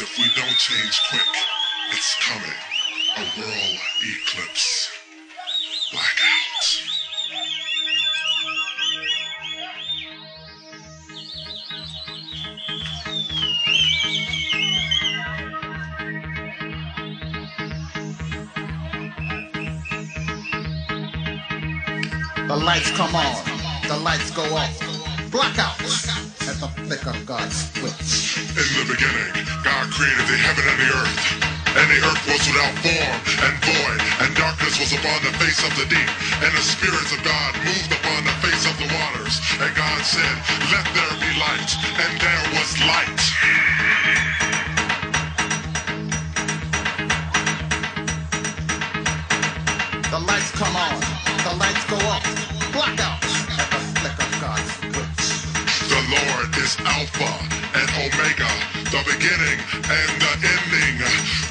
If we don't change quick, it's coming. A world eclipse. Blackout. The lights come on. The lights go off. Blackout make God's will. In the beginning, God created the heaven and the earth. And the earth was without form and void, and darkness was upon the face of the deep. And the spirits of God moved upon the face of the waters. And God said, Let there be light. And there was light. Alpha and Omega, the beginning and the ending.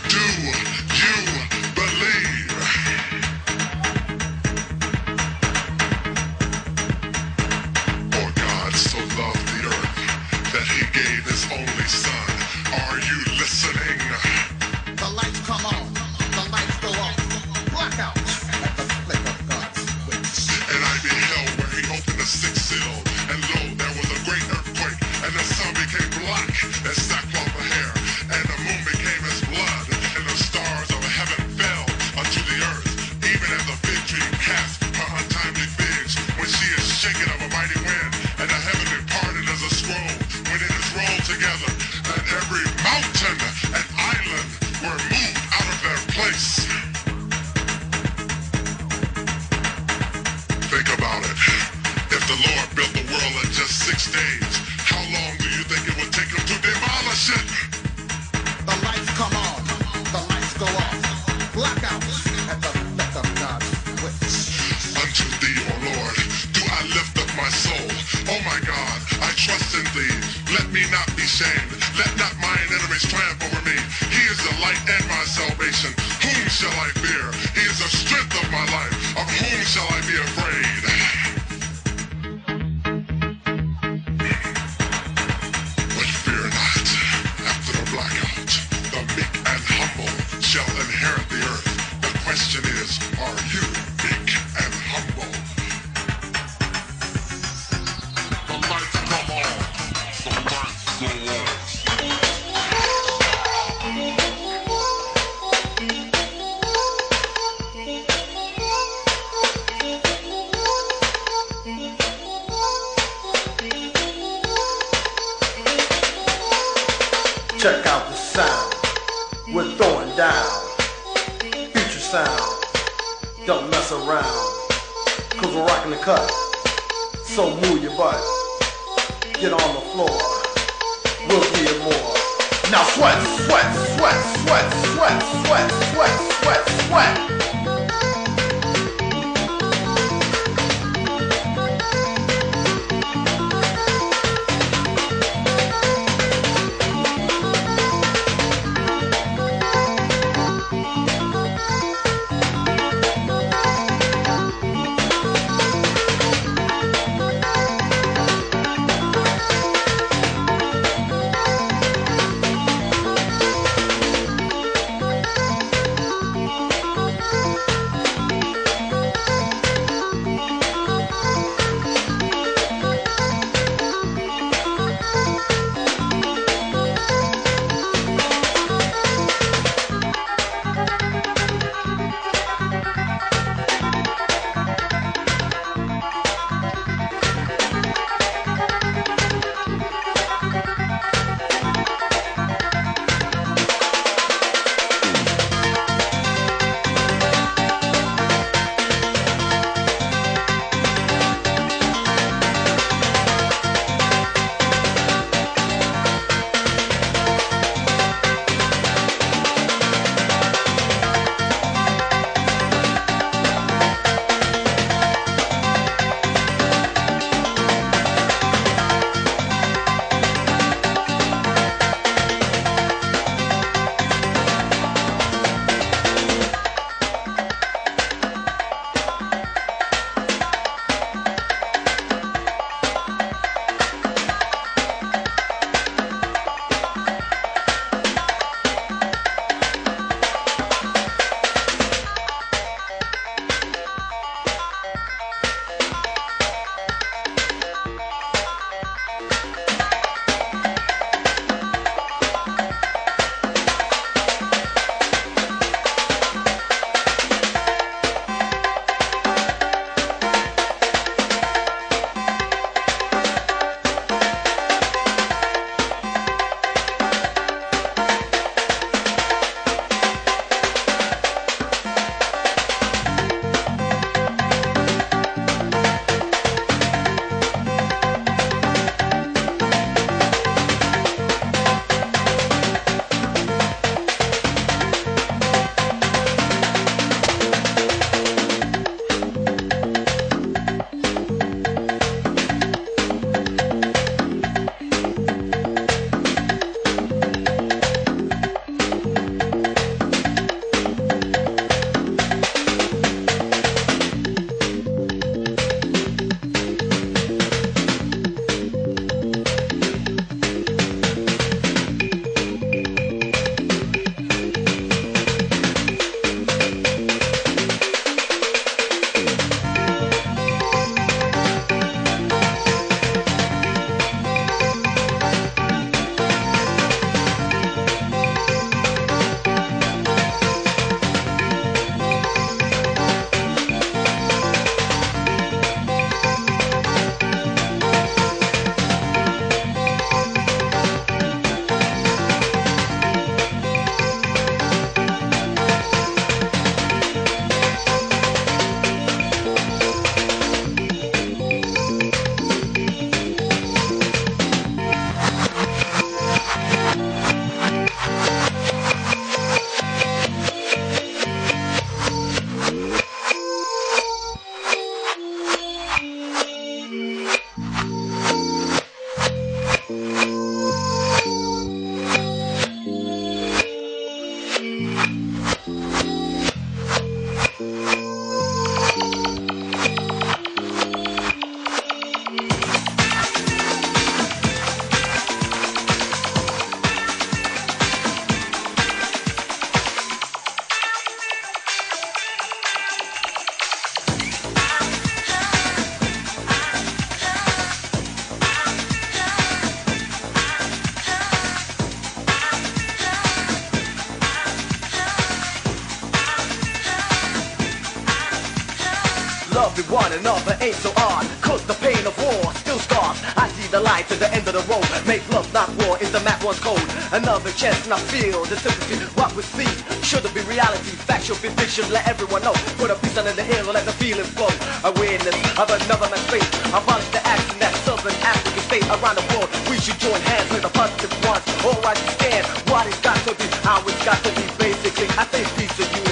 Loving one another ain't so odd. Cause the pain of war still scars. I see the light at the end of the road. Make love, not war, is the map one's code. Another chance and I feel the sympathy. What we see should it be reality. Factual be fiction, let everyone know. Put a piece under the hill and let the feeling flow. Awareness of another man's fate. Abolish the action that southern African state around the world. We should join hands with the positive ones. All right, stand. What it's got to be, how it's got to be. Basically, I think peace and unity.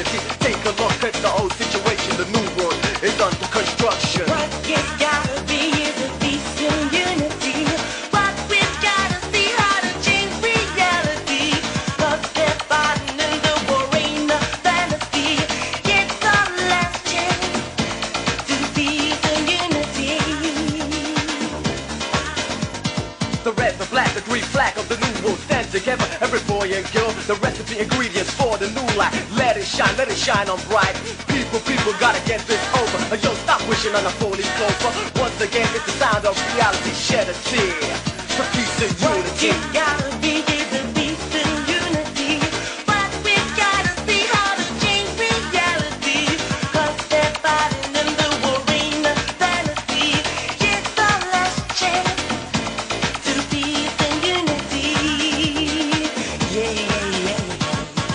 Shine, let it shine on bright. People, people gotta get this over. Yo, stop wishing on a phony clover. Once again, it's the sound of reality. Shed a tear for peace and unity. it's gotta be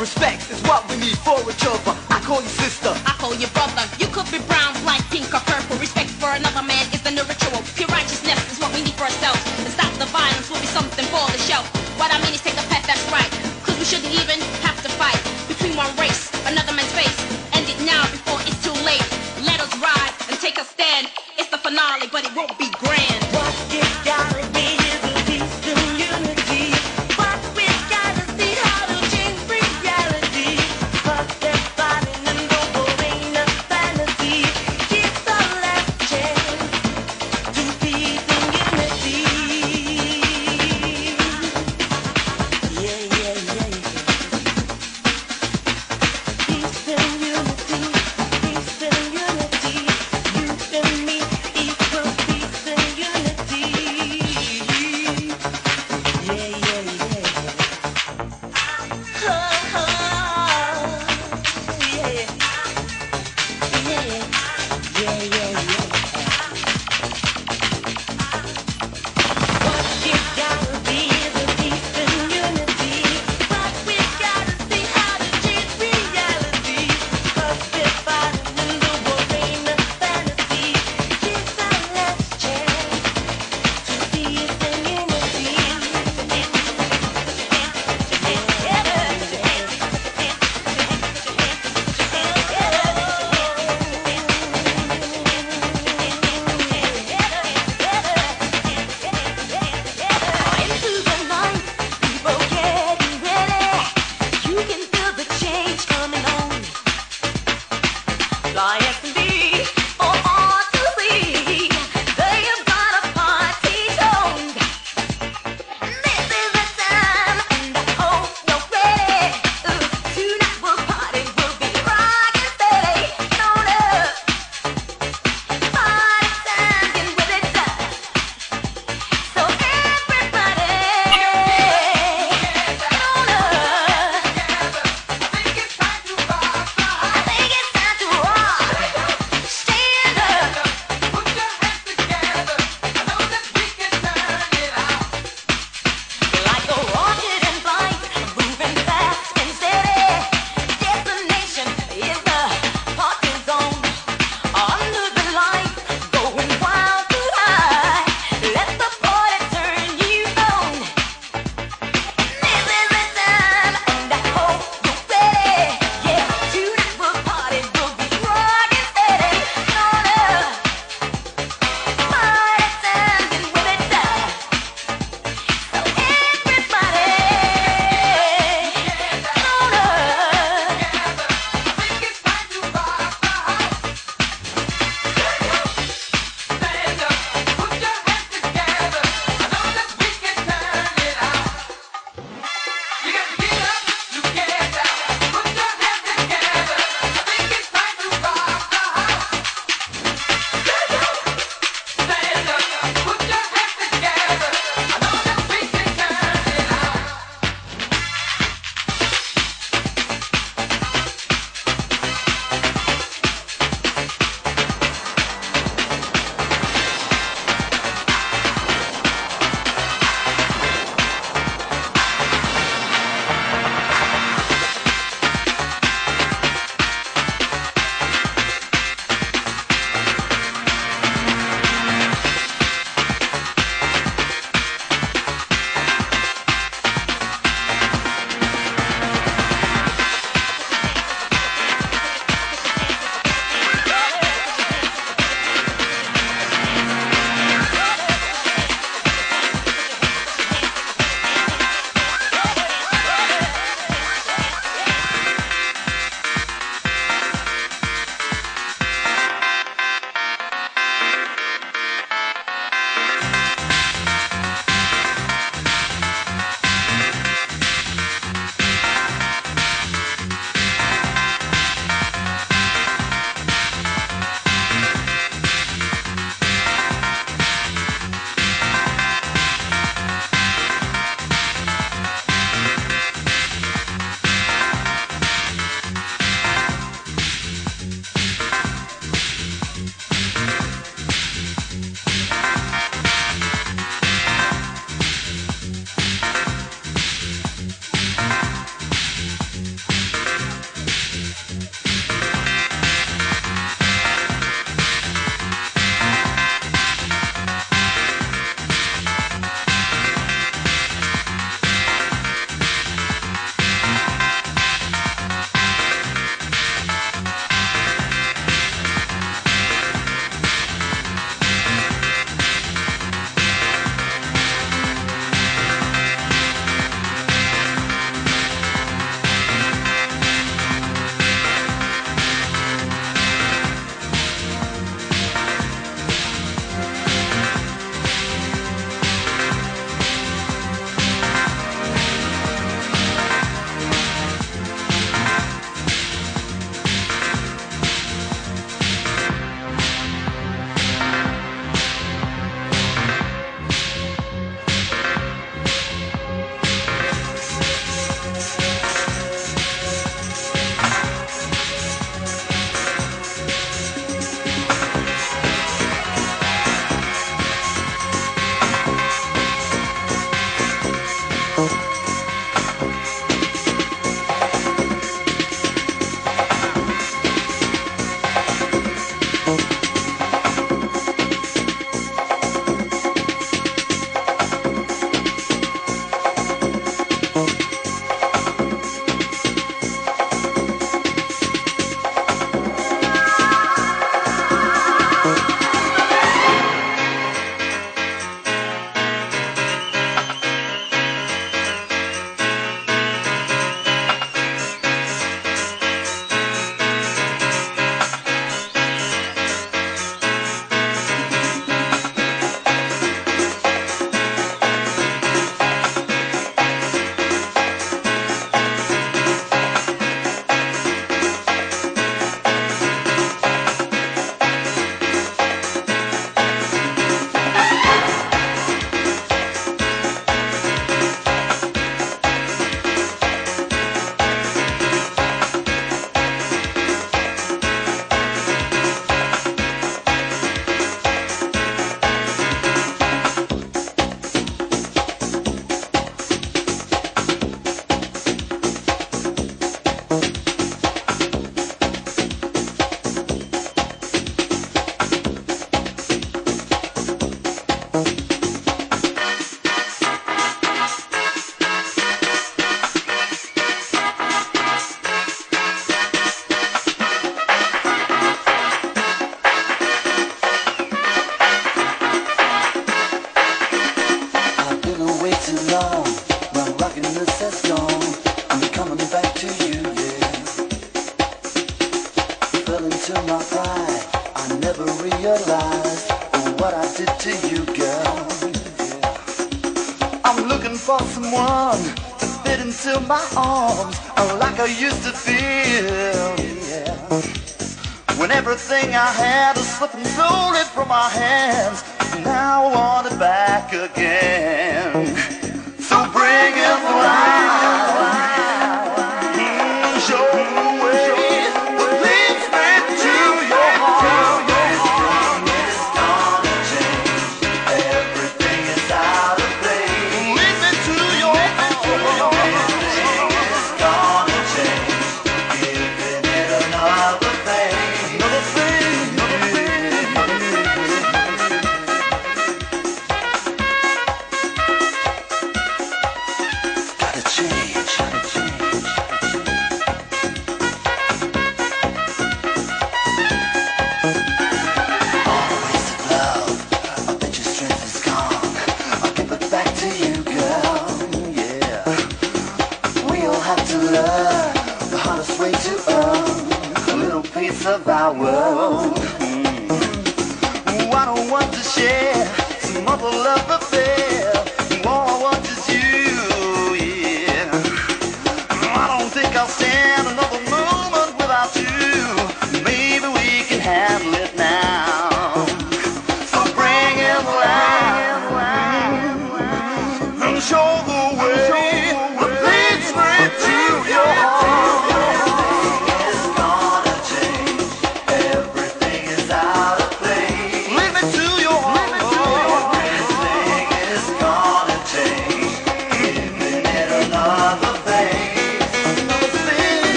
Respect is what we need for each other. I call you sister. I call you brother. You could be brown, black, pink, or purple. Respect for another man is the new ritual. Pure